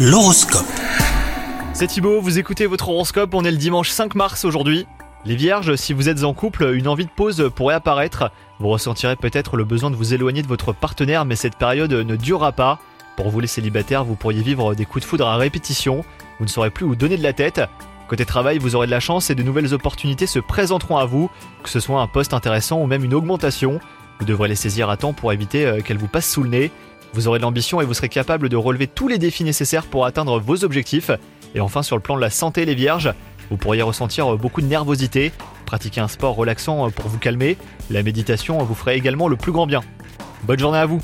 L'horoscope. C'est Thibaut, vous écoutez votre horoscope, on est le dimanche 5 mars aujourd'hui. Les vierges, si vous êtes en couple, une envie de pause pourrait apparaître. Vous ressentirez peut-être le besoin de vous éloigner de votre partenaire, mais cette période ne durera pas. Pour vous les célibataires, vous pourriez vivre des coups de foudre à répétition. Vous ne saurez plus où donner de la tête. Côté travail, vous aurez de la chance et de nouvelles opportunités se présenteront à vous, que ce soit un poste intéressant ou même une augmentation. Vous devrez les saisir à temps pour éviter euh, qu'elles vous passent sous le nez. Vous aurez de l'ambition et vous serez capable de relever tous les défis nécessaires pour atteindre vos objectifs. Et enfin, sur le plan de la santé, les vierges, vous pourriez ressentir beaucoup de nervosité. Pratiquer un sport relaxant pour vous calmer. La méditation vous ferait également le plus grand bien. Bonne journée à vous